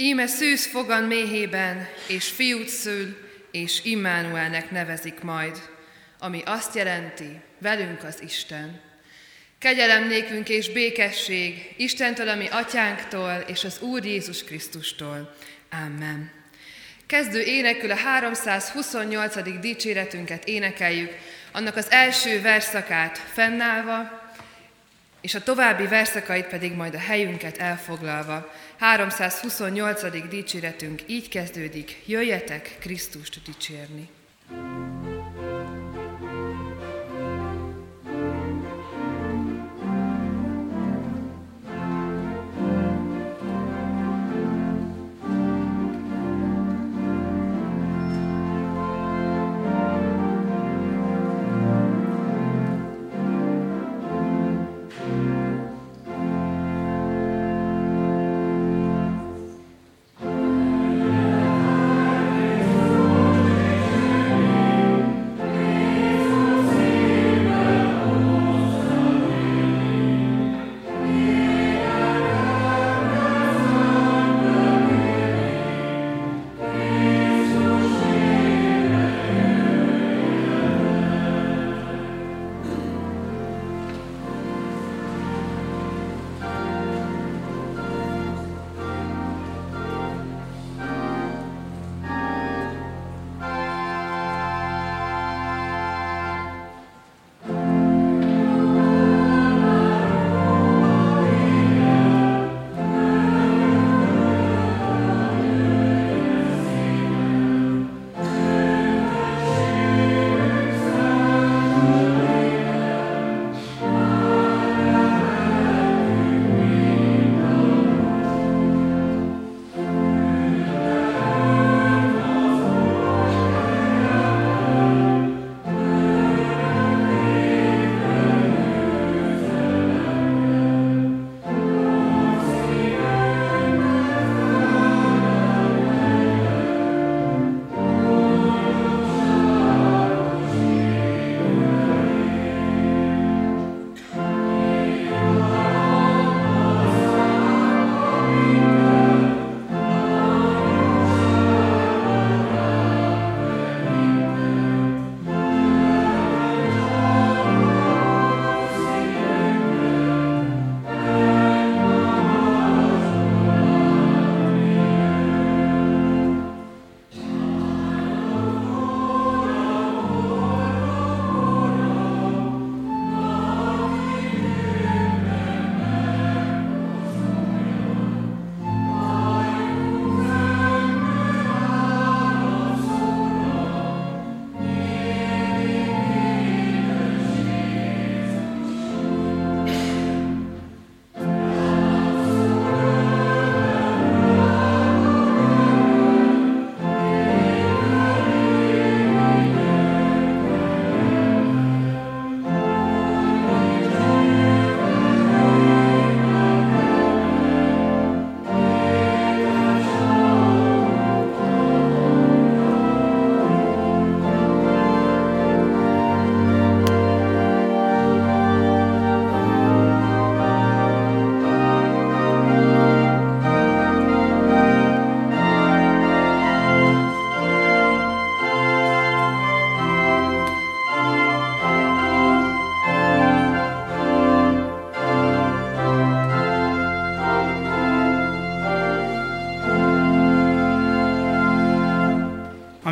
Íme szűz fogan méhében, és fiút szül, és Immanuelnek nevezik majd, ami azt jelenti, velünk az Isten. Kegyelem nékünk és békesség Istentől, ami atyánktól, és az Úr Jézus Krisztustól. Amen. Kezdő énekül a 328. dicséretünket énekeljük, annak az első verszakát fennállva, és a további verszakait pedig majd a helyünket elfoglalva. 328. dicséretünk így kezdődik, jöjjetek Krisztust dicsérni. Ami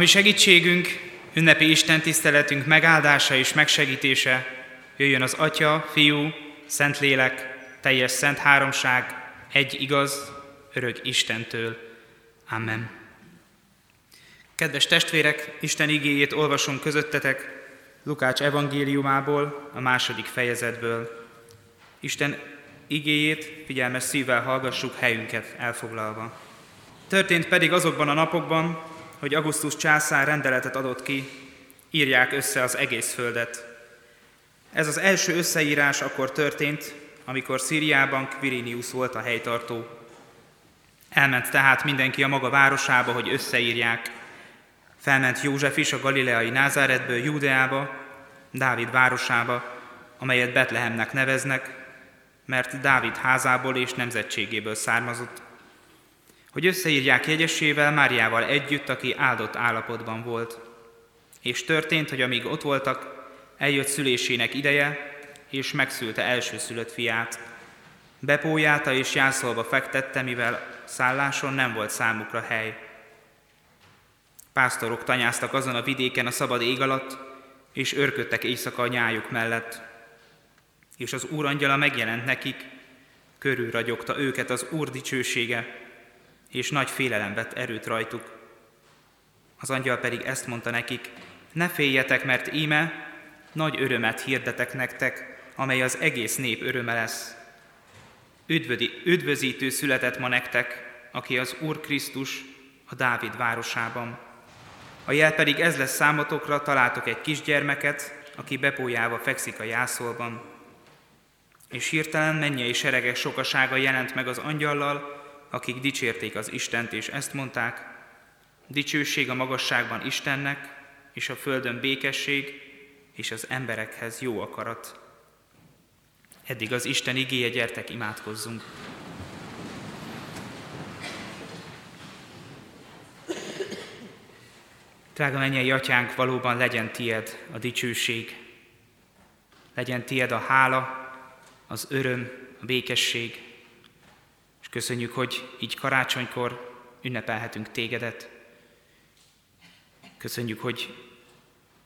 segítségünk, ünnepi Isten tiszteletünk megáldása és megsegítése jöjjön az Atya, Fiú, Szentlélek, teljes szent háromság, egy igaz, örök Istentől. Amen. Kedves testvérek, Isten igéjét olvasom közöttetek Lukács evangéliumából, a második fejezetből. Isten igéjét figyelmes szívvel hallgassuk helyünket elfoglalva. Történt pedig azokban a napokban, hogy Augustus császár rendeletet adott ki, írják össze az egész földet. Ez az első összeírás akkor történt, amikor Szíriában Quirinius volt a helytartó. Elment tehát mindenki a maga városába, hogy összeírják. Felment József is a galileai Názáretből Júdeába, Dávid városába, amelyet Betlehemnek neveznek, mert Dávid házából és nemzetségéből származott. Hogy összeírják jegyesével Máriával együtt, aki áldott állapotban volt. És történt, hogy amíg ott voltak, eljött szülésének ideje, és megszülte elsőszülött fiát. Bepójálta és jászolva fektette, mivel szálláson nem volt számukra hely. Pásztorok tanyáztak azon a vidéken a szabad ég alatt, és örködtek éjszaka a nyájuk mellett. És az Úr angyala megjelent nekik, körülragyogta őket az Úr dicsősége, és nagy félelem vett erőt rajtuk. Az angyal pedig ezt mondta nekik, ne féljetek, mert íme nagy örömet hirdetek nektek, amely az egész nép öröme lesz. Üdvödi, üdvözítő született ma nektek, aki az Úr Krisztus a Dávid városában. A jel pedig ez lesz számotokra, találtok egy kisgyermeket, aki bepójálva fekszik a jászolban. És hirtelen mennyei seregek sokasága jelent meg az angyallal, akik dicsérték az Istent, és ezt mondták, dicsőség a magasságban Istennek, és a földön békesség, és az emberekhez jó akarat. Eddig az Isten igéje, gyertek, imádkozzunk. Drága mennyei atyánk, valóban legyen tied a dicsőség, legyen tied a hála, az öröm, a békesség, és köszönjük, hogy így karácsonykor ünnepelhetünk tégedet. Köszönjük, hogy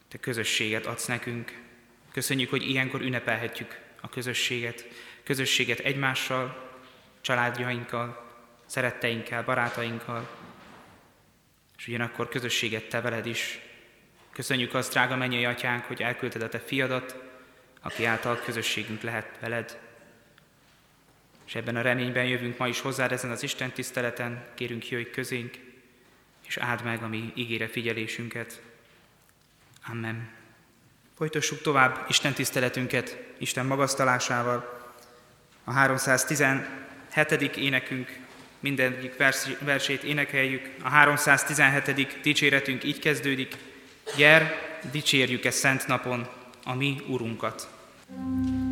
te közösséget adsz nekünk. Köszönjük, hogy ilyenkor ünnepelhetjük a közösséget, közösséget egymással, családjainkkal, szeretteinkkel, barátainkkal, és ugyanakkor közösséget te veled is. Köszönjük azt, drága mennyei atyánk, hogy elküldted a te fiadat, aki által közösségünk lehet veled. És ebben a reményben jövünk ma is hozzád ezen az Isten tiszteleten, kérünk jöjj közénk, és áld meg a mi ígére figyelésünket. Amen. Folytassuk tovább Isten tiszteletünket Isten magasztalásával. A 317. énekünk mindegyik versét énekeljük. A 317. dicséretünk így kezdődik. Gyer, dicsérjük-e szent napon a mi Urunkat. thank you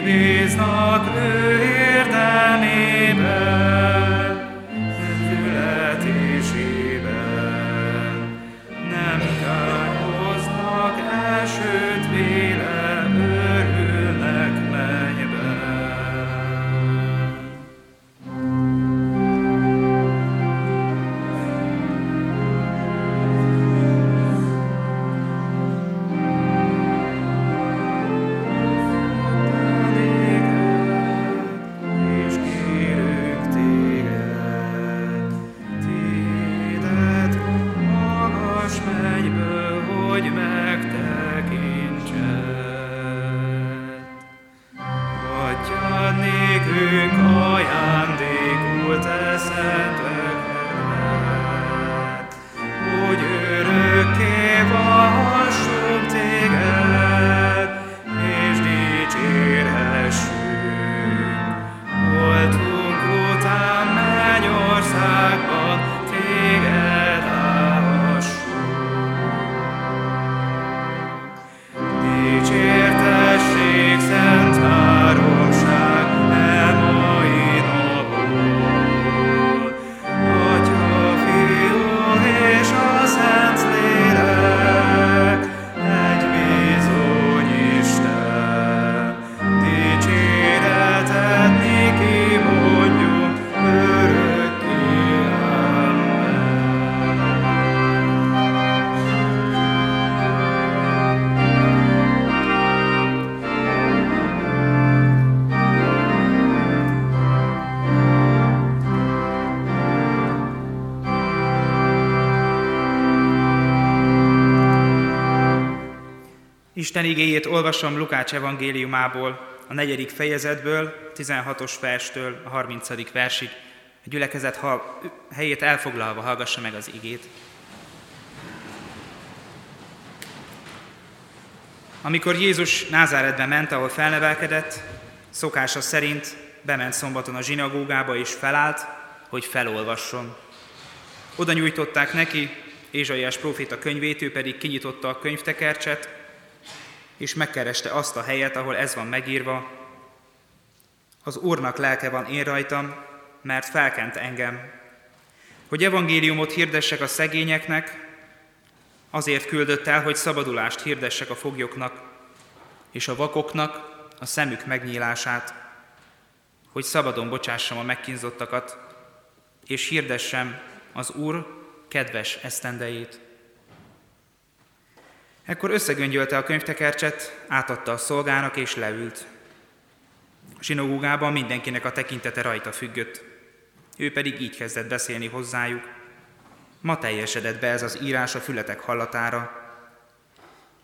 ignis ad Isten igéjét olvasom Lukács evangéliumából, a negyedik fejezetből, 16-os verstől a 30. versig. A gyülekezet ha helyét elfoglalva hallgassa meg az igét. Amikor Jézus Názáretbe ment, ahol felnevelkedett, szokása szerint bement szombaton a zsinagógába és felállt, hogy felolvasson. Oda nyújtották neki, Ézsaiás próféta könyvét, ő pedig kinyitotta a könyvtekercset, és megkereste azt a helyet, ahol ez van megírva, az Úrnak lelke van én rajtam, mert felkent engem, hogy evangéliumot hirdessek a szegényeknek, azért küldött el, hogy szabadulást hirdessek a foglyoknak, és a vakoknak a szemük megnyílását, hogy szabadon bocsássam a megkínzottakat, és hirdessem az Úr kedves esztendejét. Ekkor összegöngyölte a könyvtekercset, átadta a szolgának és leült. A sinagógában mindenkinek a tekintete rajta függött. Ő pedig így kezdett beszélni hozzájuk. Ma teljesedett be ez az írás a fületek hallatára.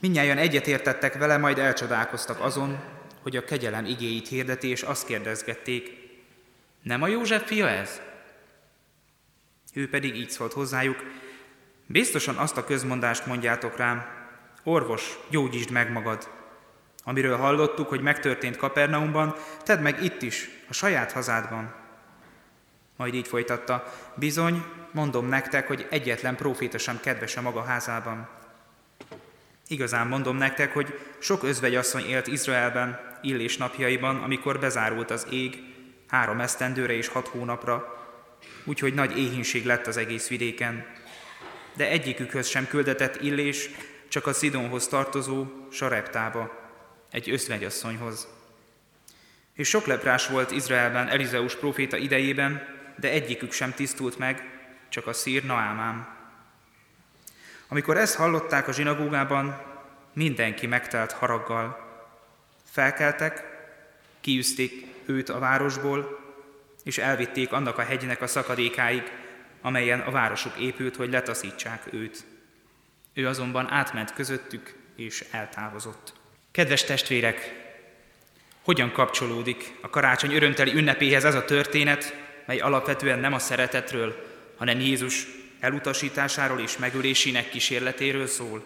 Mindnyájan egyetértettek vele, majd elcsodálkoztak azon, hogy a kegyelem igéit hirdeti, és azt kérdezgették, nem a József fia ez? Ő pedig így szólt hozzájuk, biztosan azt a közmondást mondjátok rám, Orvos, gyógyítsd meg magad. Amiről hallottuk, hogy megtörtént Kapernaumban, tedd meg itt is, a saját hazádban. Majd így folytatta, bizony, mondom nektek, hogy egyetlen próféta sem kedves a maga házában. Igazán mondom nektek, hogy sok özvegyasszony élt Izraelben, Illés napjaiban, amikor bezárult az ég, három esztendőre és hat hónapra, úgyhogy nagy éhínség lett az egész vidéken. De egyikükhöz sem küldetett Illés, csak a Szidonhoz tartozó Sareptába, egy összvegyasszonyhoz. És sok leprás volt Izraelben Elizeus próféta idejében, de egyikük sem tisztult meg, csak a szír Naámám. Amikor ezt hallották a zsinagógában, mindenki megtelt haraggal. Felkeltek, kiűzték őt a városból, és elvitték annak a hegynek a szakadékáig, amelyen a városuk épült, hogy letaszítsák őt. Ő azonban átment közöttük, és eltávozott. Kedves testvérek, hogyan kapcsolódik a karácsony örömteli ünnepéhez ez a történet, mely alapvetően nem a szeretetről, hanem Jézus elutasításáról és megölésének kísérletéről szól?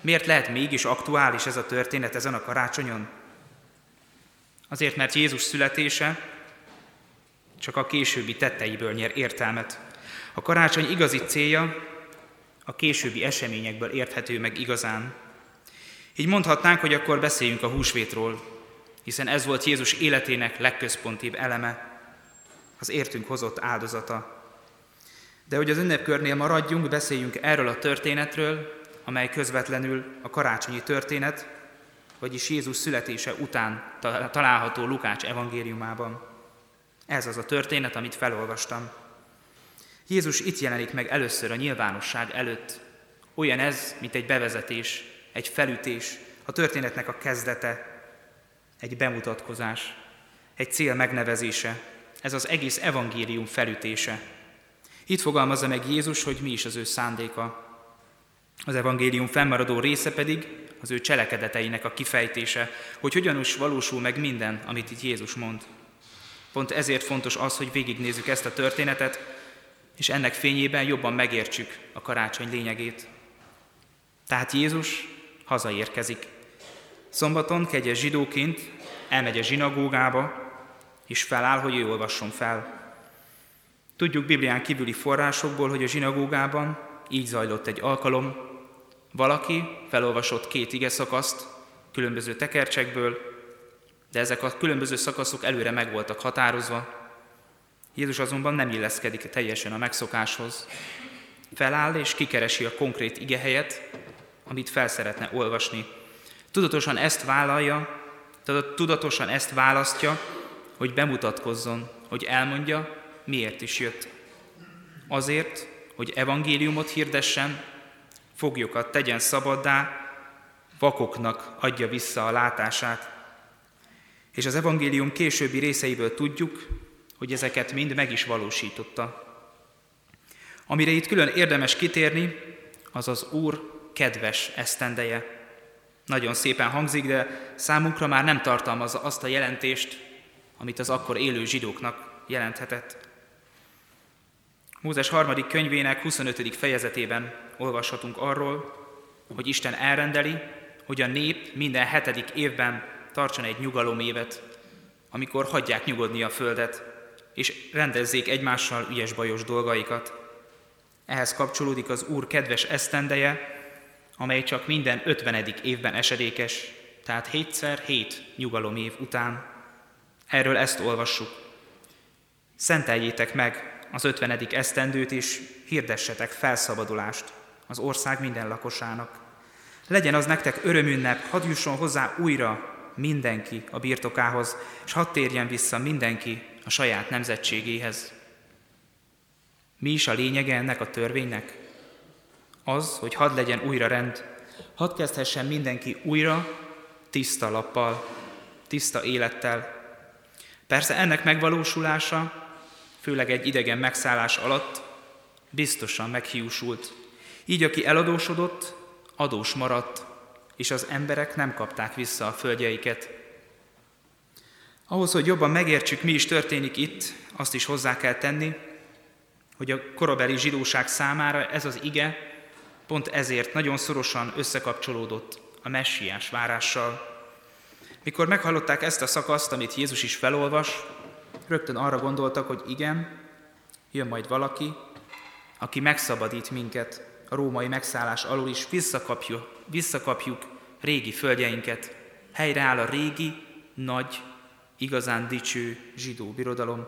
Miért lehet mégis aktuális ez a történet ezen a karácsonyon? Azért, mert Jézus születése csak a későbbi tetteiből nyer értelmet. A karácsony igazi célja a későbbi eseményekből érthető meg igazán. Így mondhatnánk, hogy akkor beszéljünk a húsvétról, hiszen ez volt Jézus életének legközpontibb eleme, az értünk hozott áldozata. De hogy az ünnepkörnél maradjunk, beszéljünk erről a történetről, amely közvetlenül a karácsonyi történet, vagyis Jézus születése után található Lukács evangéliumában. Ez az a történet, amit felolvastam. Jézus itt jelenik meg először a nyilvánosság előtt. Olyan ez, mint egy bevezetés, egy felütés, a történetnek a kezdete, egy bemutatkozás, egy cél megnevezése. Ez az egész evangélium felütése. Itt fogalmazza meg Jézus, hogy mi is az ő szándéka. Az evangélium fennmaradó része pedig az ő cselekedeteinek a kifejtése, hogy hogyan is valósul meg minden, amit itt Jézus mond. Pont ezért fontos az, hogy végignézzük ezt a történetet, és ennek fényében jobban megértsük a karácsony lényegét. Tehát Jézus hazaérkezik. Szombaton kegyes zsidóként elmegy a zsinagógába, és feláll, hogy ő olvasson fel. Tudjuk Biblián kívüli forrásokból, hogy a zsinagógában így zajlott egy alkalom. Valaki felolvasott két ige szakaszt különböző tekercsekből, de ezek a különböző szakaszok előre meg voltak határozva. Jézus azonban nem illeszkedik teljesen a megszokáshoz. Feláll és kikeresi a konkrét ige helyet, amit fel szeretne olvasni. Tudatosan ezt vállalja, tudatosan ezt választja, hogy bemutatkozzon, hogy elmondja, miért is jött. Azért, hogy evangéliumot hirdessen, foglyokat tegyen szabaddá, vakoknak adja vissza a látását. És az evangélium későbbi részeiből tudjuk, hogy ezeket mind meg is valósította. Amire itt külön érdemes kitérni, az az Úr kedves esztendeje. Nagyon szépen hangzik, de számunkra már nem tartalmazza azt a jelentést, amit az akkor élő zsidóknak jelenthetett. Mózes harmadik könyvének 25. fejezetében olvashatunk arról, hogy Isten elrendeli, hogy a nép minden hetedik évben tartson egy nyugalomévet, amikor hagyják nyugodni a földet, és rendezzék egymással ügyes-bajos dolgaikat. Ehhez kapcsolódik az Úr kedves esztendeje, amely csak minden ötvenedik évben esedékes, tehát hétszer hét nyugalomév után. Erről ezt olvassuk. Szenteljétek meg az ötvenedik esztendőt, és hirdessetek felszabadulást az ország minden lakosának. Legyen az nektek örömünnep, hadd jusson hozzá újra mindenki a birtokához, és hadd térjen vissza mindenki a saját nemzetségéhez. Mi is a lényege ennek a törvénynek? Az, hogy hadd legyen újra rend, hadd kezdhessen mindenki újra tiszta lappal, tiszta élettel. Persze ennek megvalósulása, főleg egy idegen megszállás alatt, biztosan meghiúsult. Így aki eladósodott, adós maradt, és az emberek nem kapták vissza a földjeiket. Ahhoz, hogy jobban megértsük, mi is történik itt, azt is hozzá kell tenni, hogy a korabeli zsidóság számára ez az ige pont ezért nagyon szorosan összekapcsolódott a messiás várással. Mikor meghallották ezt a szakaszt, amit Jézus is felolvas, rögtön arra gondoltak, hogy igen, jön majd valaki, aki megszabadít minket a római megszállás alól is, visszakapjuk, visszakapjuk régi földjeinket, helyreáll a régi, nagy, igazán dicső zsidó birodalom.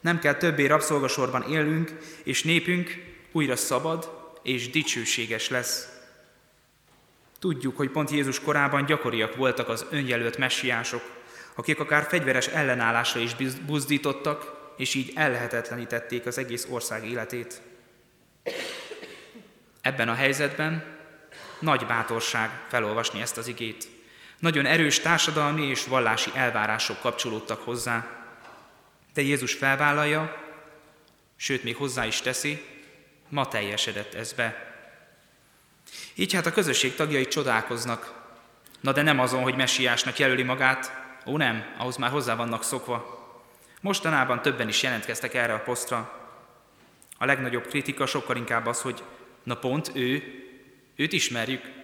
Nem kell többé rabszolgasorban élnünk, és népünk újra szabad, és dicsőséges lesz. Tudjuk, hogy pont Jézus korában gyakoriak voltak az önjelölt messiások, akik akár fegyveres ellenállásra is buzdítottak, és így ellehetetlenítették az egész ország életét. Ebben a helyzetben nagy bátorság felolvasni ezt az igét. Nagyon erős társadalmi és vallási elvárások kapcsolódtak hozzá, de Jézus felvállalja, sőt még hozzá is teszi, Ma teljesedett ez be. Így hát a közösség tagjai csodálkoznak. Na de nem azon, hogy messiásnak jelöli magát, ó nem, ahhoz már hozzá vannak szokva. Mostanában többen is jelentkeztek erre a posztra. A legnagyobb kritika sokkal inkább az, hogy na pont ő, őt ismerjük.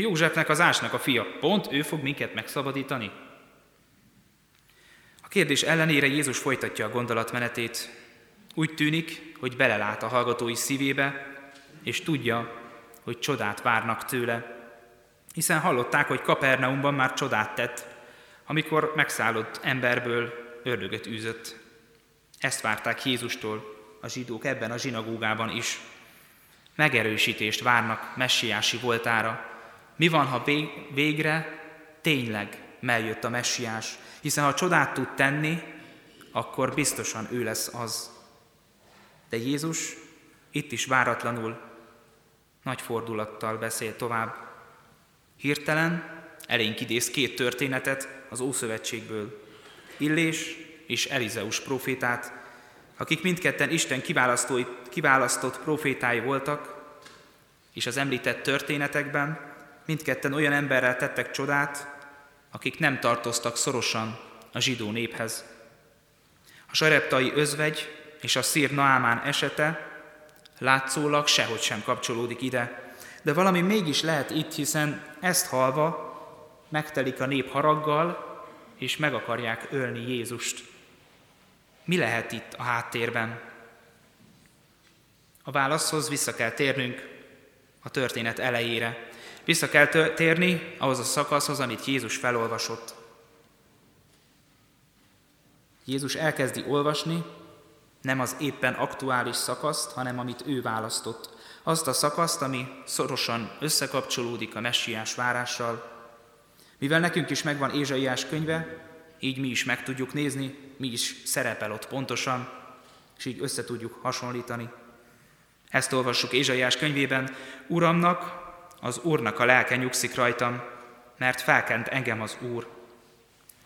Józsefnek az ásnak a fia, pont ő fog minket megszabadítani. A kérdés ellenére Jézus folytatja a gondolatmenetét, úgy tűnik, hogy belelát a hallgatói szívébe, és tudja, hogy csodát várnak tőle. Hiszen hallották, hogy Kapernaumban már csodát tett, amikor megszállott emberből ördögöt űzött. Ezt várták Jézustól a zsidók ebben a zsinagógában is. Megerősítést várnak messiási voltára. Mi van, ha végre tényleg megjött a messiás? Hiszen ha csodát tud tenni, akkor biztosan ő lesz az, de Jézus itt is váratlanul, nagy fordulattal beszél tovább. Hirtelen elénk idéz két történetet az Ószövetségből. Illés és Elizeus profétát, akik mindketten Isten kiválasztott profétái voltak, és az említett történetekben mindketten olyan emberrel tettek csodát, akik nem tartoztak szorosan a zsidó néphez. A sareptai özvegy és a szír Naámán esete látszólag sehogy sem kapcsolódik ide, de valami mégis lehet itt, hiszen ezt halva megtelik a nép haraggal, és meg akarják ölni Jézust. Mi lehet itt a háttérben? A válaszhoz vissza kell térnünk a történet elejére. Vissza kell térni ahhoz a szakaszhoz, amit Jézus felolvasott. Jézus elkezdi olvasni, nem az éppen aktuális szakaszt, hanem amit ő választott. Azt a szakaszt, ami szorosan összekapcsolódik a messiás várással. Mivel nekünk is megvan Ézsaiás könyve, így mi is meg tudjuk nézni, mi is szerepel ott pontosan, és így össze tudjuk hasonlítani. Ezt olvassuk Ézsaiás könyvében, Uramnak, az Úrnak a lelke nyugszik rajtam, mert felkent engem az Úr.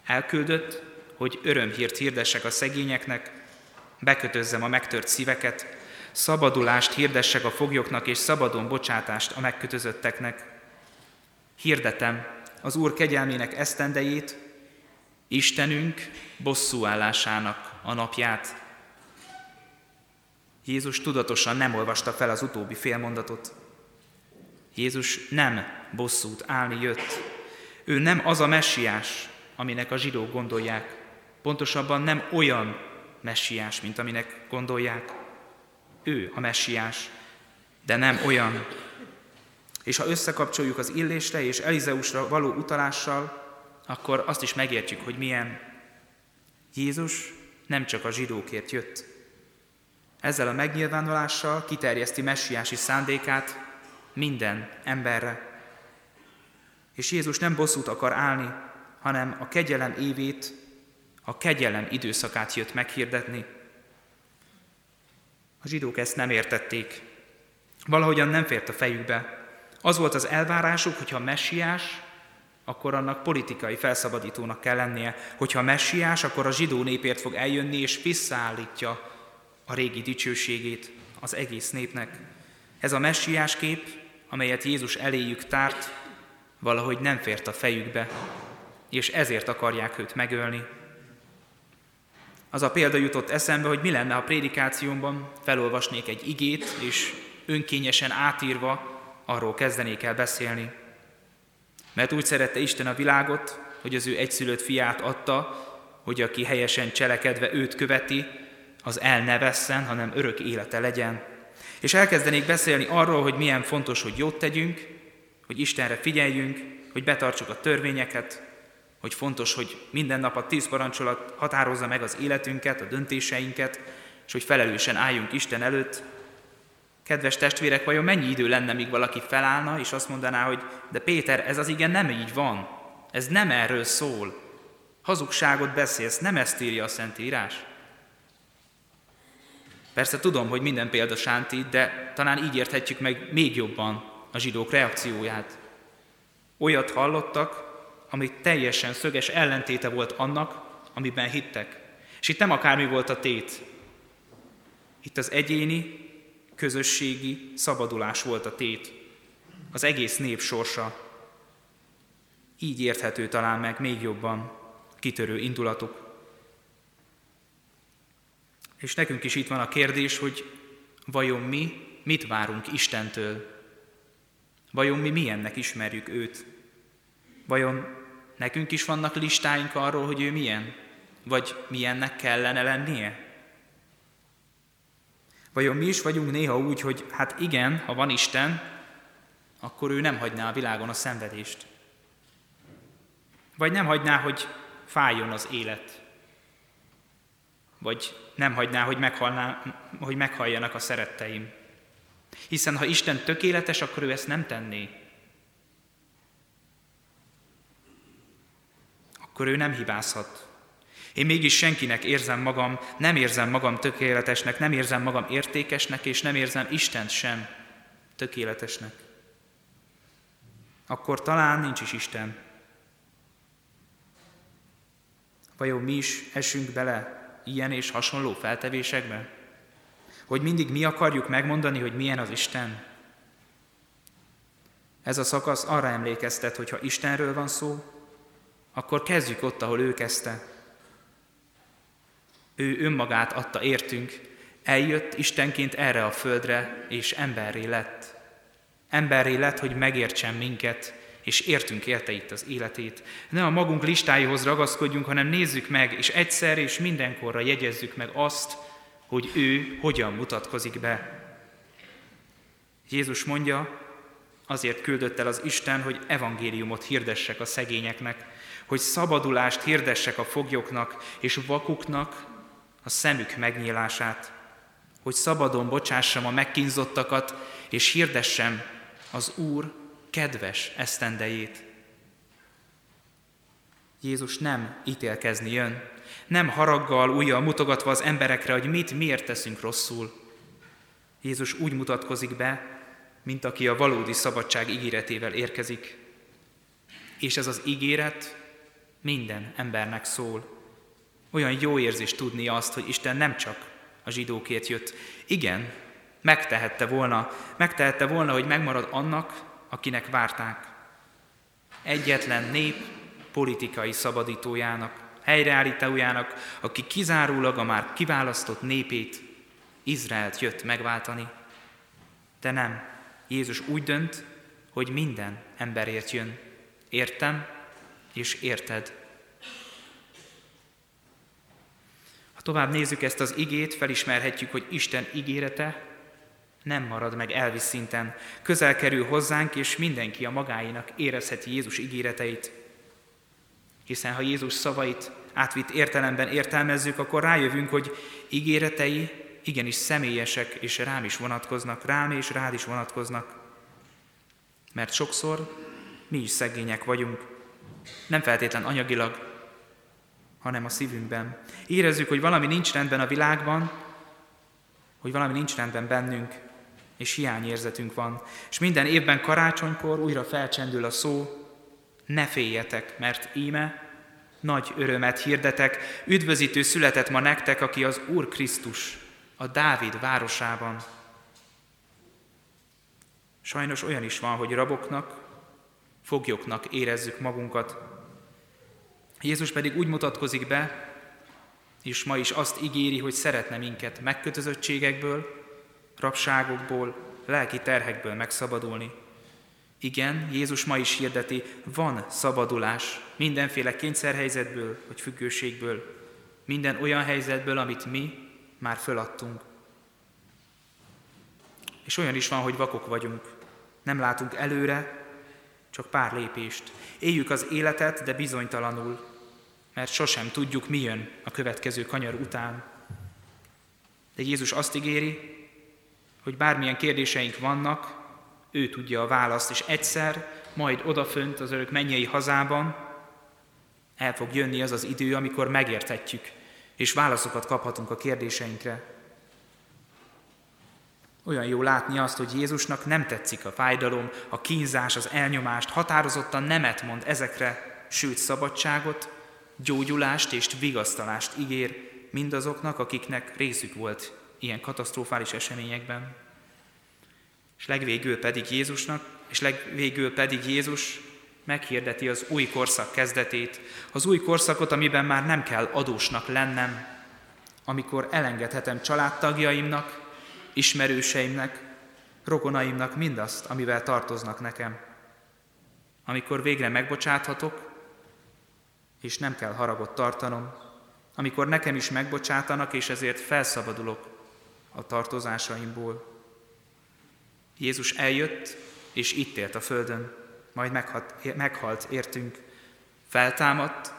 Elküldött, hogy örömhírt hirdessek a szegényeknek, bekötözzem a megtört szíveket, szabadulást hirdessek a foglyoknak, és szabadon bocsátást a megkötözötteknek. Hirdetem az Úr kegyelmének esztendejét, Istenünk bosszúállásának a napját. Jézus tudatosan nem olvasta fel az utóbbi félmondatot. Jézus nem bosszút állni jött. Ő nem az a messiás, aminek a zsidók gondolják. Pontosabban nem olyan messiás, mint aminek gondolják. Ő a messiás, de nem olyan. És ha összekapcsoljuk az illésre és Elizeusra való utalással, akkor azt is megértjük, hogy milyen Jézus nem csak a zsidókért jött. Ezzel a megnyilvánulással kiterjeszti messiási szándékát minden emberre. És Jézus nem bosszút akar állni, hanem a kegyelem évét, a kegyelem időszakát jött meghirdetni. A zsidók ezt nem értették. Valahogyan nem fért a fejükbe. Az volt az elvárásuk, hogyha messiás, akkor annak politikai felszabadítónak kell lennie. Hogyha messiás, akkor a zsidó népért fog eljönni, és visszaállítja a régi dicsőségét az egész népnek. Ez a messiás kép, amelyet Jézus eléjük tárt, valahogy nem fért a fejükbe, és ezért akarják őt megölni. Az a példa jutott eszembe, hogy mi lenne, a prédikációmban felolvasnék egy igét, és önkényesen átírva arról kezdenék el beszélni. Mert úgy szerette Isten a világot, hogy az ő egyszülött fiát adta, hogy aki helyesen cselekedve őt követi, az el ne vesszen, hanem örök élete legyen. És elkezdenék beszélni arról, hogy milyen fontos, hogy jót tegyünk, hogy Istenre figyeljünk, hogy betartsuk a törvényeket, hogy fontos, hogy minden nap a tíz parancsolat határozza meg az életünket, a döntéseinket, és hogy felelősen álljunk Isten előtt, Kedves testvérek, vajon mennyi idő lenne, míg valaki felállna, és azt mondaná, hogy de Péter, ez az igen nem így van. Ez nem erről szól. Hazugságot beszélsz, nem ezt írja a Szentírás. Persze tudom, hogy minden példa sántít, de talán így érthetjük meg még jobban a zsidók reakcióját. Olyat hallottak, ami teljesen szöges ellentéte volt annak, amiben hittek. És itt nem akármi volt a tét. Itt az egyéni, közösségi szabadulás volt a tét, az egész nép sorsa. Így érthető talán meg még jobban kitörő indulatuk. És nekünk is itt van a kérdés, hogy vajon mi mit várunk Istentől? Vajon mi milyennek ismerjük őt? Vajon nekünk is vannak listáink arról, hogy ő milyen? Vagy milyennek kellene lennie? Vajon mi is vagyunk néha úgy, hogy hát igen, ha van Isten, akkor ő nem hagyná a világon a szenvedést. Vagy nem hagyná, hogy fájjon az élet. Vagy nem hagyná, hogy, meghalná, hogy meghalljanak a szeretteim. Hiszen ha Isten tökéletes, akkor ő ezt nem tenné. Akkor ő nem hibázhat. Én mégis senkinek érzem magam, nem érzem magam tökéletesnek, nem érzem magam értékesnek, és nem érzem Istent sem tökéletesnek. Akkor talán nincs is Isten. Vajon mi is esünk bele ilyen és hasonló feltevésekbe? Hogy mindig mi akarjuk megmondani, hogy milyen az Isten? Ez a szakasz arra emlékeztet, hogy ha Istenről van szó, akkor kezdjük ott, ahol ő kezdte, Ő önmagát adta értünk, eljött Istenként erre a földre, és emberré lett. Emberré lett, hogy megértsen minket, és értünk érte itt az életét. Ne a magunk listáihoz ragaszkodjunk, hanem nézzük meg, és egyszer és mindenkorra jegyezzük meg azt, hogy ő hogyan mutatkozik be. Jézus mondja, azért küldött el az Isten, hogy evangéliumot hirdessek a szegényeknek, hogy szabadulást hirdessek a foglyoknak és vakuknak a szemük megnyílását, hogy szabadon bocsássam a megkínzottakat, és hirdessem az Úr kedves esztendejét. Jézus nem ítélkezni jön, nem haraggal, újjal mutogatva az emberekre, hogy mit, miért teszünk rosszul. Jézus úgy mutatkozik be, mint aki a valódi szabadság ígéretével érkezik. És ez az ígéret minden embernek szól. Olyan jó érzés tudni azt, hogy Isten nem csak a zsidókért jött. Igen, megtehette volna, megtehette volna, hogy megmarad annak, akinek várták. Egyetlen nép politikai szabadítójának, helyreállítójának, aki kizárólag a már kiválasztott népét, Izraelt jött megváltani. De nem, Jézus úgy dönt, hogy minden emberért jön. Értem és érted. Ha tovább nézzük ezt az igét, felismerhetjük, hogy Isten ígérete nem marad meg elvis szinten. Közel kerül hozzánk, és mindenki a magáinak érezheti Jézus ígéreteit. Hiszen ha Jézus szavait átvitt értelemben értelmezzük, akkor rájövünk, hogy ígéretei igenis személyesek, és rám is vonatkoznak, rám és rád is vonatkoznak. Mert sokszor mi is szegények vagyunk, nem feltétlen anyagilag, hanem a szívünkben. Érezzük, hogy valami nincs rendben a világban, hogy valami nincs rendben bennünk, és hiányérzetünk van. És minden évben karácsonykor újra felcsendül a szó, ne féljetek, mert íme nagy örömet hirdetek, üdvözítő született ma nektek, aki az Úr Krisztus, a Dávid városában. Sajnos olyan is van, hogy raboknak, foglyoknak érezzük magunkat. Jézus pedig úgy mutatkozik be, és ma is azt ígéri, hogy szeretne minket megkötözöttségekből, rabságokból, lelki terhekből megszabadulni. Igen, Jézus ma is hirdeti, van szabadulás mindenféle kényszerhelyzetből vagy függőségből, minden olyan helyzetből, amit mi már föladtunk. És olyan is van, hogy vakok vagyunk, nem látunk előre, csak pár lépést. Éljük az életet, de bizonytalanul, mert sosem tudjuk, mi jön a következő kanyar után. De Jézus azt ígéri, hogy bármilyen kérdéseink vannak, ő tudja a választ, és egyszer, majd odafönt az örök mennyei hazában el fog jönni az az idő, amikor megérthetjük, és válaszokat kaphatunk a kérdéseinkre. Olyan jó látni azt, hogy Jézusnak nem tetszik a fájdalom, a kínzás, az elnyomást, határozottan nemet mond ezekre, sőt szabadságot, gyógyulást és vigasztalást ígér mindazoknak, akiknek részük volt ilyen katasztrofális eseményekben. És legvégül pedig Jézusnak, és legvégül pedig Jézus meghirdeti az új korszak kezdetét, az új korszakot, amiben már nem kell adósnak lennem, amikor elengedhetem családtagjaimnak, ismerőseimnek, rokonaimnak mindazt, amivel tartoznak nekem. Amikor végre megbocsáthatok, és nem kell haragot tartanom, amikor nekem is megbocsátanak, és ezért felszabadulok a tartozásaimból. Jézus eljött, és itt élt a földön, majd meghalt, meghalt értünk, feltámadt,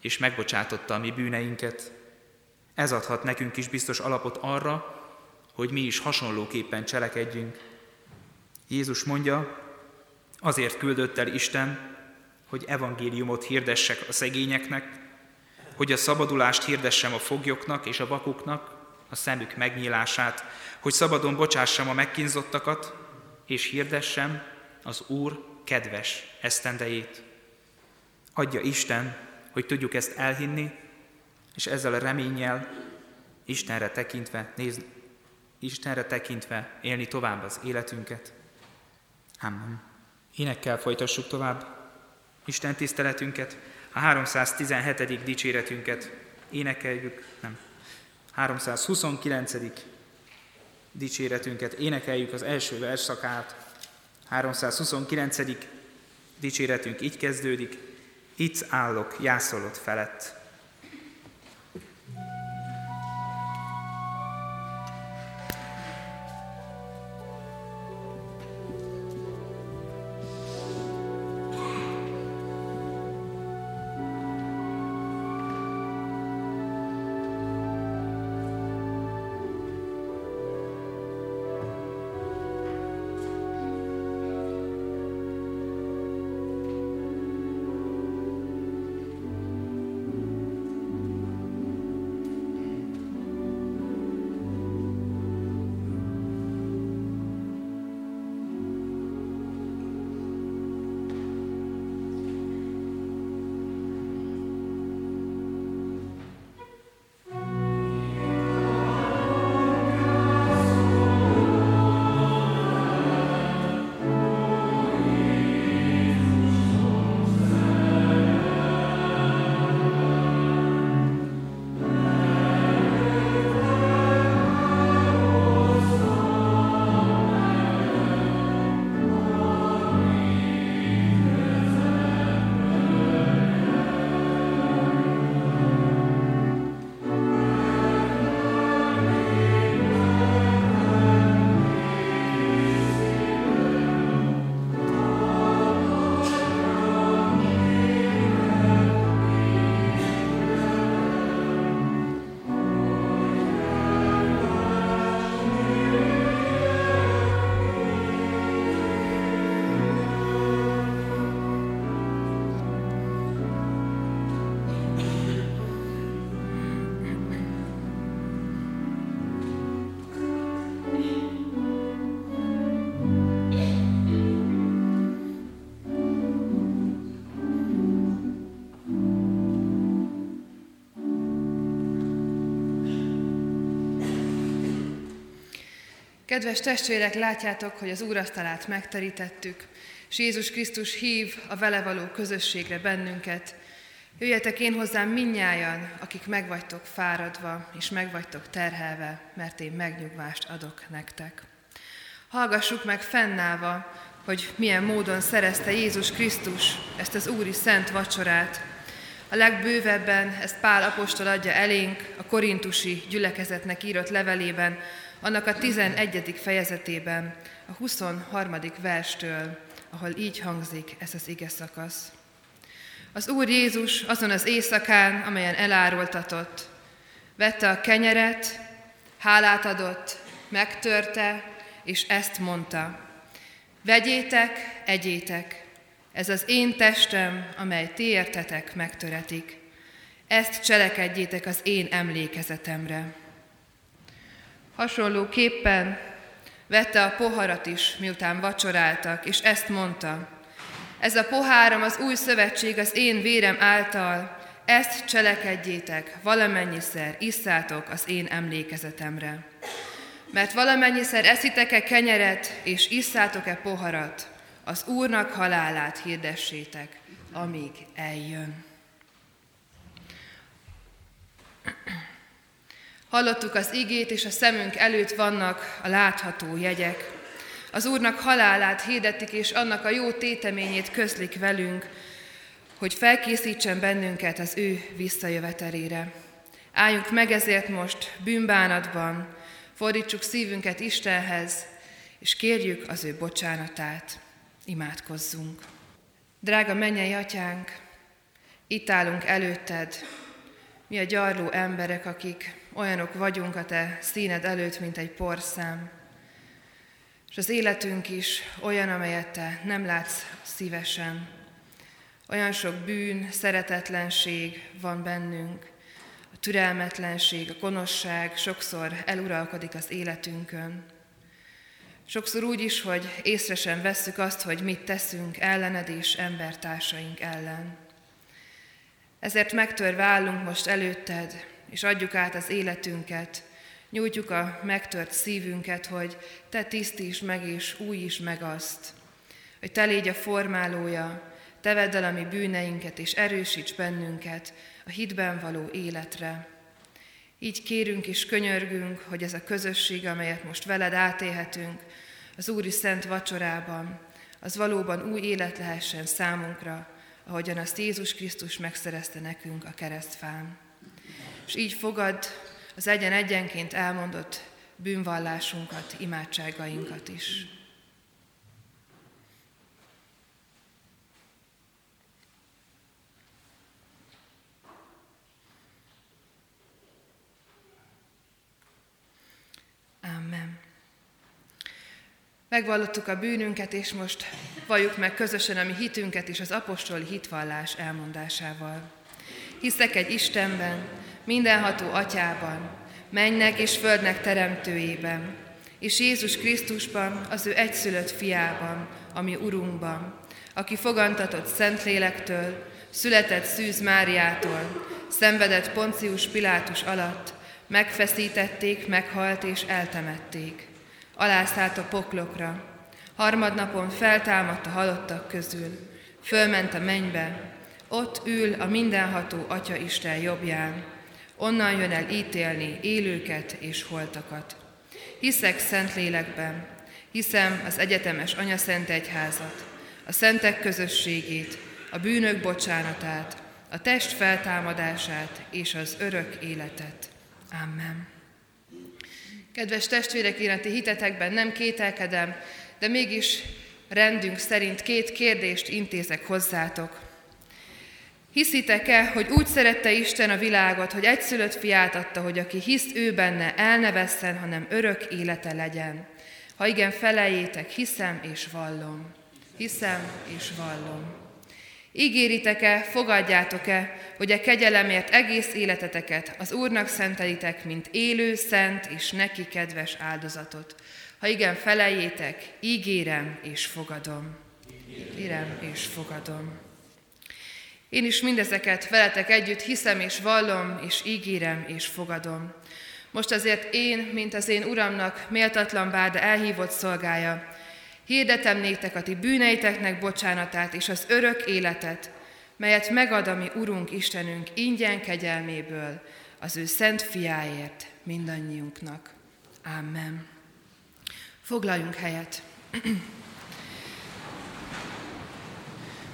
és megbocsátotta a mi bűneinket. Ez adhat nekünk is biztos alapot arra, hogy mi is hasonlóképpen cselekedjünk. Jézus mondja, azért küldött el Isten, hogy evangéliumot hirdessek a szegényeknek, hogy a szabadulást hirdessem a foglyoknak és a vakuknak, a szemük megnyílását, hogy szabadon bocsássam a megkínzottakat, és hirdessem az Úr kedves esztendejét. Adja Isten, hogy tudjuk ezt elhinni, és ezzel a reménnyel Istenre tekintve, nézni, Istenre tekintve élni tovább az életünket. Amen. Énekkel folytassuk tovább Isten tiszteletünket, a 317. dicséretünket énekeljük, nem, 329. dicséretünket énekeljük az első versszakát. 329. dicséretünk így kezdődik. Itt állok jászolott felett. Kedves testvérek, látjátok, hogy az úrasztalát megterítettük, és Jézus Krisztus hív a vele való közösségre bennünket. Jöjjetek én hozzám minnyájan, akik megvagytok fáradva, és megvagytok terhelve, mert én megnyugvást adok nektek. Hallgassuk meg fennállva, hogy milyen módon szerezte Jézus Krisztus ezt az Úri Szent Vacsorát. A legbővebben ezt Pál apostol adja elénk a korintusi gyülekezetnek írott levelében, annak a 11. fejezetében, a 23. verstől, ahol így hangzik ez az ige szakasz. Az Úr Jézus azon az éjszakán, amelyen elárultatott, vette a kenyeret, hálát adott, megtörte, és ezt mondta. Vegyétek, egyétek, ez az én testem, amely ti értetek, megtöretik. Ezt cselekedjétek az én emlékezetemre. Hasonlóképpen vette a poharat is, miután vacsoráltak, és ezt mondta. Ez a poháram az új szövetség az én vérem által, ezt cselekedjétek, valamennyiszer isszátok az én emlékezetemre. Mert valamennyiszer eszitek-e kenyeret, és isszátok-e poharat, az Úrnak halálát hirdessétek, amíg eljön. Hallottuk az igét, és a szemünk előtt vannak a látható jegyek. Az Úrnak halálát hirdetik, és annak a jó téteményét közlik velünk, hogy felkészítsen bennünket az ő visszajövetelére. Álljunk meg ezért most bűnbánatban, fordítsuk szívünket Istenhez, és kérjük az ő bocsánatát. Imádkozzunk. Drága mennyei atyánk, itt állunk előtted, mi a gyarló emberek, akik olyanok vagyunk a te színed előtt, mint egy porszám. És az életünk is olyan, amelyet te nem látsz szívesen. Olyan sok bűn, szeretetlenség van bennünk, a türelmetlenség, a konosság sokszor eluralkodik az életünkön. Sokszor úgy is, hogy észre sem vesszük azt, hogy mit teszünk ellened és embertársaink ellen. Ezért megtörve állunk most előtted, és adjuk át az életünket, nyújtjuk a megtört szívünket, hogy Te tisztíts meg és újíts meg azt, hogy Te légy a formálója, Te vedd el a mi bűneinket, és erősíts bennünket a hitben való életre. Így kérünk és könyörgünk, hogy ez a közösség, amelyet most veled átélhetünk, az Úri Szent Vacsorában, az valóban új élet lehessen számunkra, ahogyan azt Jézus Krisztus megszerezte nekünk a keresztfán. És így fogad az egyen-egyenként elmondott bűnvallásunkat, imádságainkat is. Amen. Megvallottuk a bűnünket, és most valljuk meg közösen a mi hitünket is az apostoli hitvallás elmondásával. Hiszek egy Istenben, mindenható atyában, mennek és földnek teremtőjében, és Jézus Krisztusban, az ő egyszülött fiában, ami Urunkban, aki fogantatott Szentlélektől, született Szűz Máriától, szenvedett Poncius Pilátus alatt, megfeszítették, meghalt és eltemették. Alászállt a poklokra, harmadnapon feltámadt a halottak közül, fölment a mennybe, ott ül a mindenható Atya Isten jobbján, onnan jön el ítélni élőket és holtakat. Hiszek szent lélekben, hiszem az egyetemes Szent Egyházat, a szentek közösségét, a bűnök bocsánatát, a test feltámadását és az örök életet. Amen. Kedves testvérek, iránti hitetekben nem kételkedem, de mégis rendünk szerint két kérdést intézek hozzátok. Hiszitek-e, hogy úgy szerette Isten a világot, hogy egyszülött fiát adta, hogy aki hisz ő benne, el ne vesszen, hanem örök élete legyen? Ha igen, felejétek, hiszem és vallom. Hiszem és vallom. Ígéritek-e, fogadjátok-e, hogy a kegyelemért egész életeteket az Úrnak szentelitek, mint élő, szent és neki kedves áldozatot? Ha igen, felejétek, ígérem és fogadom. Ígérem és fogadom. Én is mindezeket veletek együtt hiszem és vallom, és ígérem és fogadom. Most azért én, mint az én Uramnak méltatlan bár, de elhívott szolgája, hirdetem néktek a ti bűneiteknek bocsánatát és az örök életet, melyet megad a mi Urunk Istenünk ingyen kegyelméből, az ő szent fiáért mindannyiunknak. Amen. Foglaljunk helyet.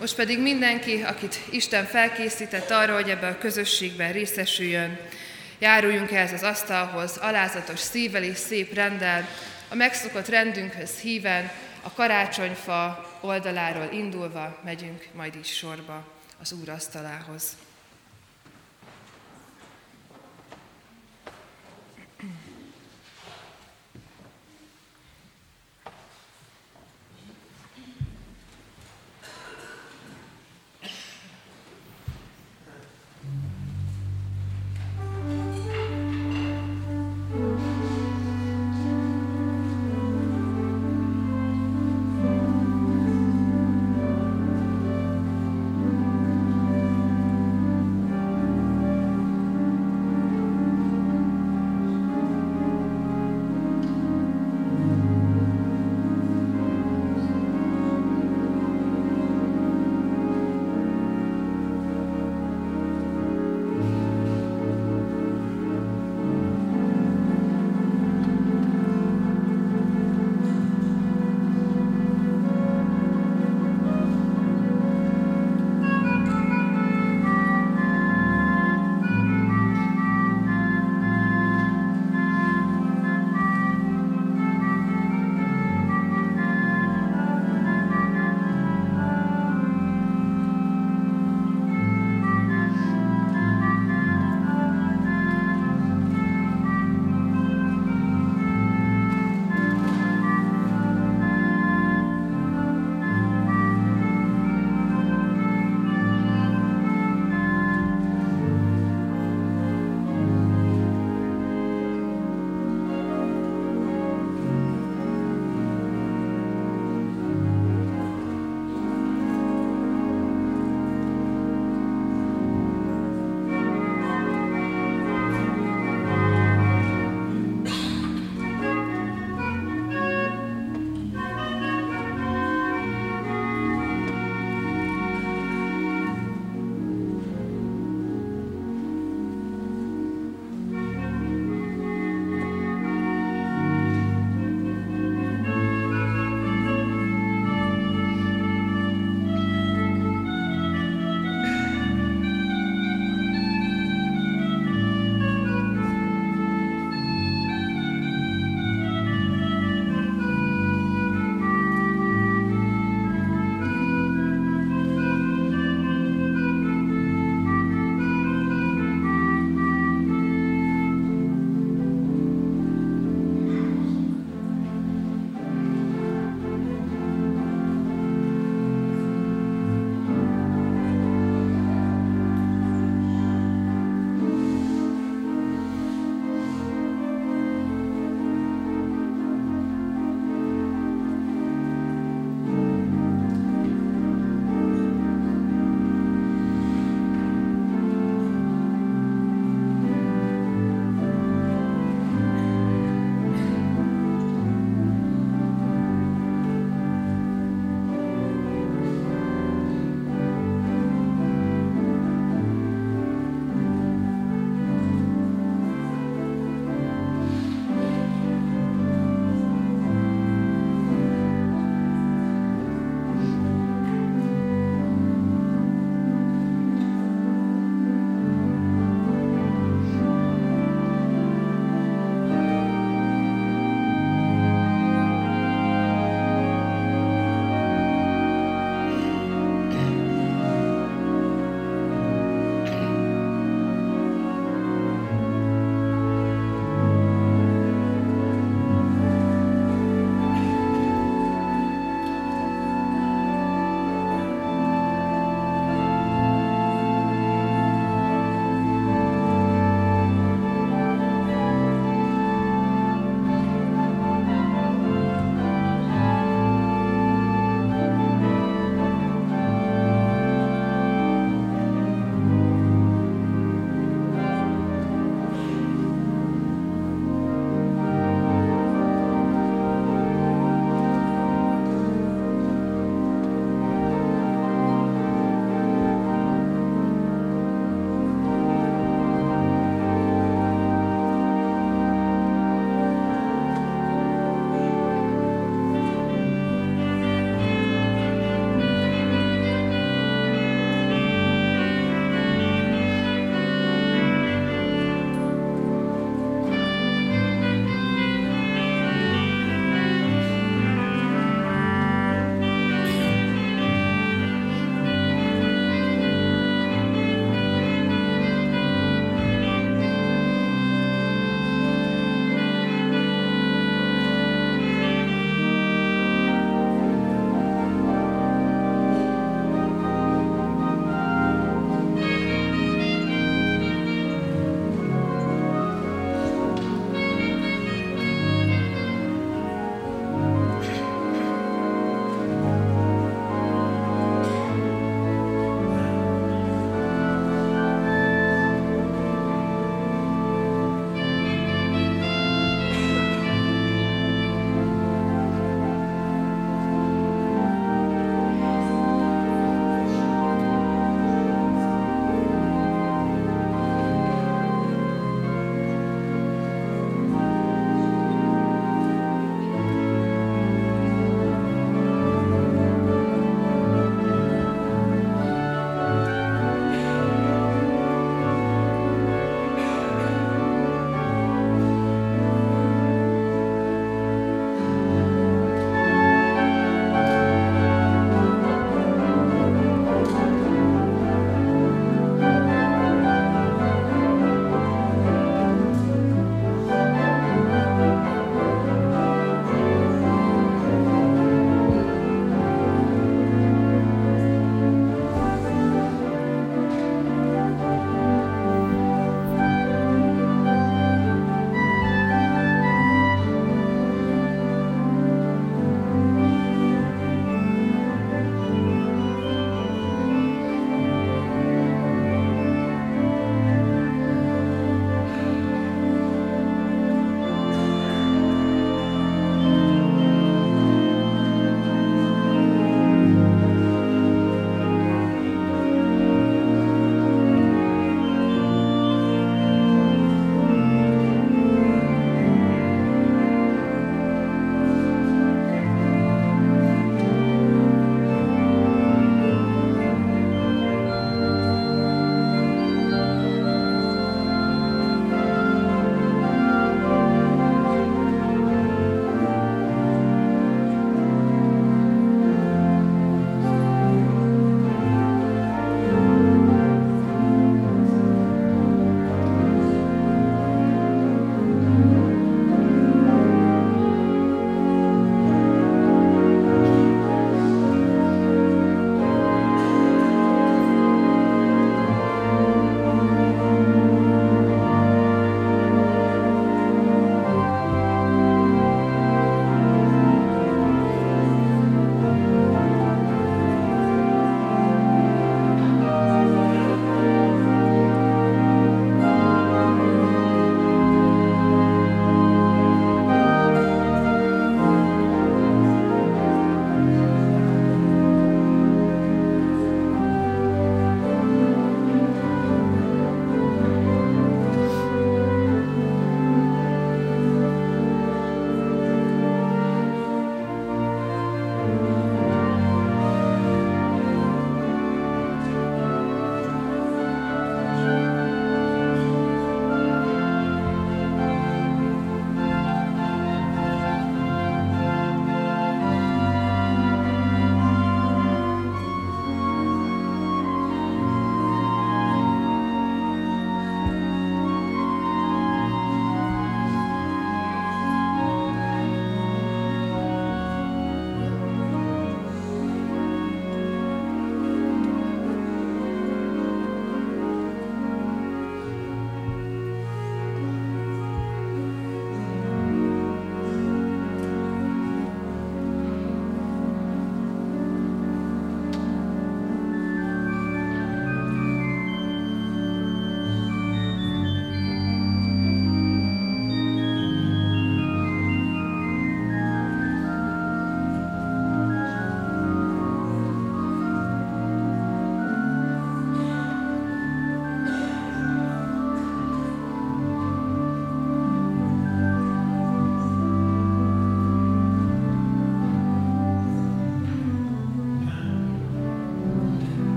Most pedig mindenki, akit Isten felkészített arra, hogy ebben a közösségben részesüljön, járuljunk ehhez az asztalhoz, alázatos szívvel és szép rendel, a megszokott rendünkhöz híven, a karácsonyfa oldaláról indulva megyünk majd is sorba az Úr asztalához.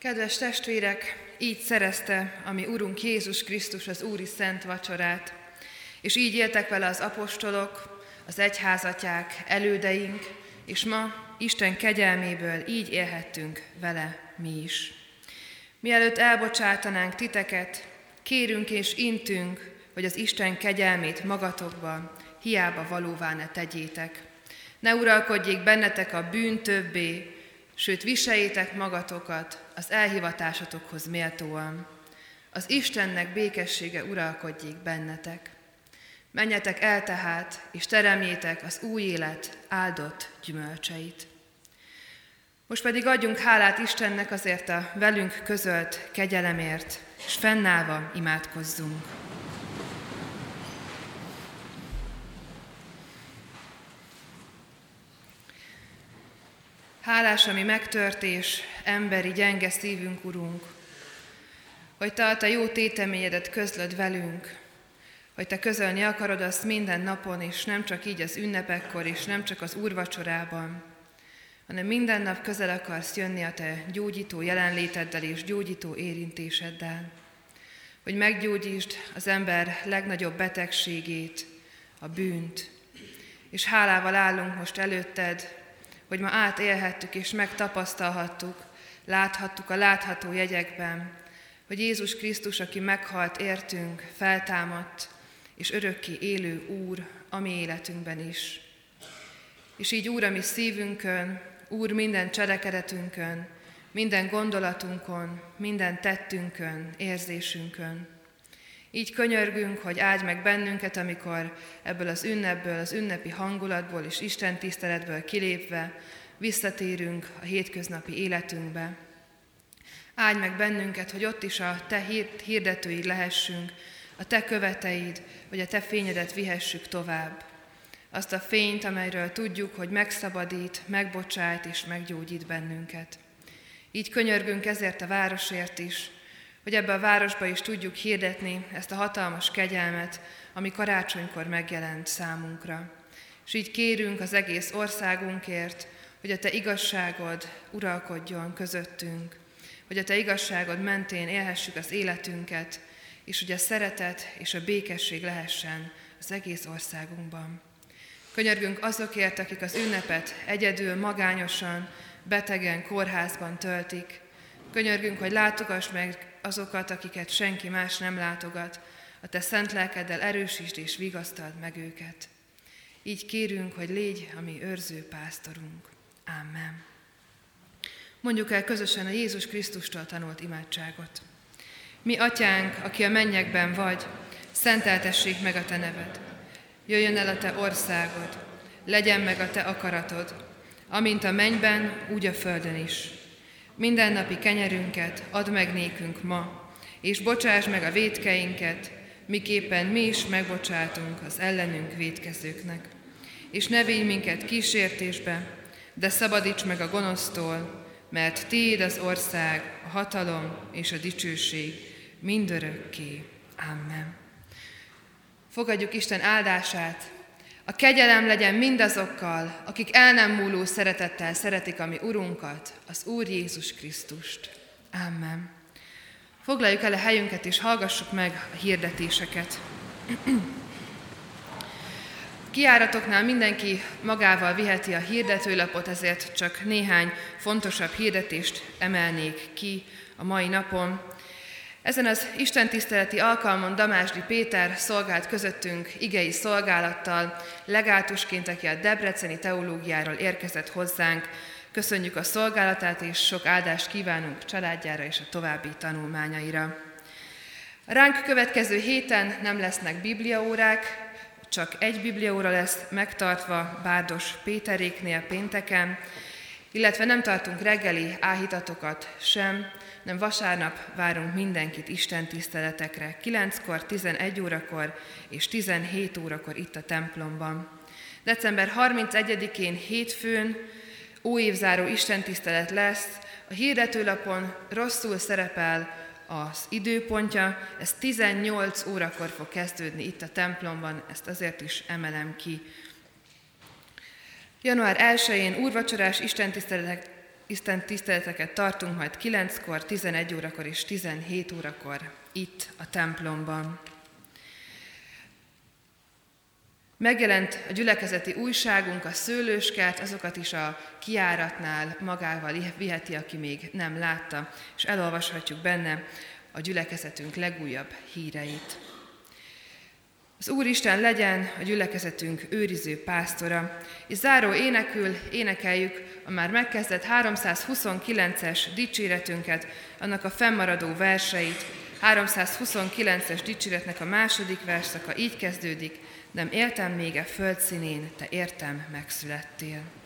Kedves testvérek, így szerezte a mi Urunk Jézus Krisztus az Úri Szent Vacsorát, és így éltek vele az apostolok, az egyházatják, elődeink, és ma Isten kegyelméből így élhettünk vele mi is. Mielőtt elbocsátanánk titeket, kérünk és intünk, hogy az Isten kegyelmét magatokban hiába valóvá ne tegyétek. Ne uralkodjék bennetek a bűn többé, sőt viseljétek magatokat az elhivatásotokhoz méltóan. Az Istennek békessége uralkodjék bennetek. Menjetek el tehát, és teremjétek az új élet áldott gyümölcseit. Most pedig adjunk hálát Istennek azért a velünk közölt kegyelemért, és fennállva imádkozzunk. Hálás, ami megtört és emberi gyenge szívünk, Urunk, hogy Te a Te jó téteményedet közlöd velünk, hogy Te közölni akarod azt minden napon, és nem csak így az ünnepekkor, és nem csak az úrvacsorában, hanem minden nap közel akarsz jönni a Te gyógyító jelenléteddel és gyógyító érintéseddel, hogy meggyógyítsd az ember legnagyobb betegségét, a bűnt. És hálával állunk most előtted, hogy ma átélhettük és megtapasztalhattuk, láthattuk a látható jegyekben, hogy Jézus Krisztus, aki meghalt értünk, feltámadt, és örökké élő Úr a mi életünkben is. És így Úr a mi szívünkön, Úr minden cselekedetünkön, minden gondolatunkon, minden tettünkön, érzésünkön. Így könyörgünk, hogy áldj meg bennünket, amikor ebből az ünnepből, az ünnepi hangulatból és Isten tiszteletből kilépve visszatérünk a hétköznapi életünkbe. Áldj meg bennünket, hogy ott is a Te hirdetőid lehessünk, a Te követeid, hogy a Te fényedet vihessük tovább. Azt a fényt, amelyről tudjuk, hogy megszabadít, megbocsájt és meggyógyít bennünket. Így könyörgünk ezért a városért is, hogy ebbe a városba is tudjuk hirdetni ezt a hatalmas kegyelmet, ami karácsonykor megjelent számunkra. És így kérünk az egész országunkért, hogy a Te igazságod uralkodjon közöttünk, hogy a Te igazságod mentén élhessük az életünket, és hogy a szeretet és a békesség lehessen az egész országunkban. Könyörgünk azokért, akik az ünnepet egyedül, magányosan, betegen, kórházban töltik. Könyörgünk, hogy látogass meg azokat, akiket senki más nem látogat, a Te szent lelkeddel erősítsd és vigasztald meg őket. Így kérünk, hogy légy a mi őrző pásztorunk. Amen. Mondjuk el közösen a Jézus Krisztustól tanult imádságot. Mi atyánk, aki a mennyekben vagy, szenteltessék meg a te neved. Jöjjön el a te országod, legyen meg a te akaratod, amint a mennyben, úgy a földön is. Mindennapi kenyerünket add meg nékünk ma, és bocsáss meg a védkeinket, miképpen mi is megbocsátunk az ellenünk védkezőknek. És ne védj minket kísértésbe, de szabadíts meg a gonosztól, mert Tiéd az ország, a hatalom és a dicsőség mindörökké. Amen. Fogadjuk Isten áldását, a kegyelem legyen mindazokkal, akik el nem múló szeretettel szeretik a mi Urunkat, az Úr Jézus Krisztust. Amen. Foglaljuk el a helyünket és hallgassuk meg a hirdetéseket. Kiáratoknál mindenki magával viheti a hirdetőlapot, ezért csak néhány fontosabb hirdetést emelnék ki a mai napon. Ezen az Isten tiszteleti alkalmon Damásdi Péter szolgált közöttünk igei szolgálattal, legátusként, aki a Debreceni teológiáról érkezett hozzánk. Köszönjük a szolgálatát, és sok áldást kívánunk családjára és a további tanulmányaira. Ránk következő héten nem lesznek bibliaórák, csak egy bibliaóra lesz megtartva Bárdos Péteréknél pénteken, illetve nem tartunk reggeli áhítatokat sem, nem vasárnap várunk mindenkit Isten tiszteletekre, 9-kor, 11 órakor és 17 órakor itt a templomban. December 31-én hétfőn óévzáró istentisztelet lesz, a hirdetőlapon rosszul szerepel az időpontja, ez 18 órakor fog kezdődni itt a templomban, ezt azért is emelem ki. Január 1-én úrvacsorás istentiszteletek Isten tiszteleteket tartunk majd 9-kor, 11 órakor és 17 órakor itt a templomban. Megjelent a gyülekezeti újságunk, a szőlőskert, azokat is a kiáratnál magával viheti, aki még nem látta, és elolvashatjuk benne a gyülekezetünk legújabb híreit. Az Úristen legyen a gyülekezetünk őriző pásztora, és záró énekül énekeljük a már megkezdett 329-es dicséretünket, annak a fennmaradó verseit. 329-es dicséretnek a második verszaka így kezdődik, nem éltem még a földszínén, te értem megszülettél.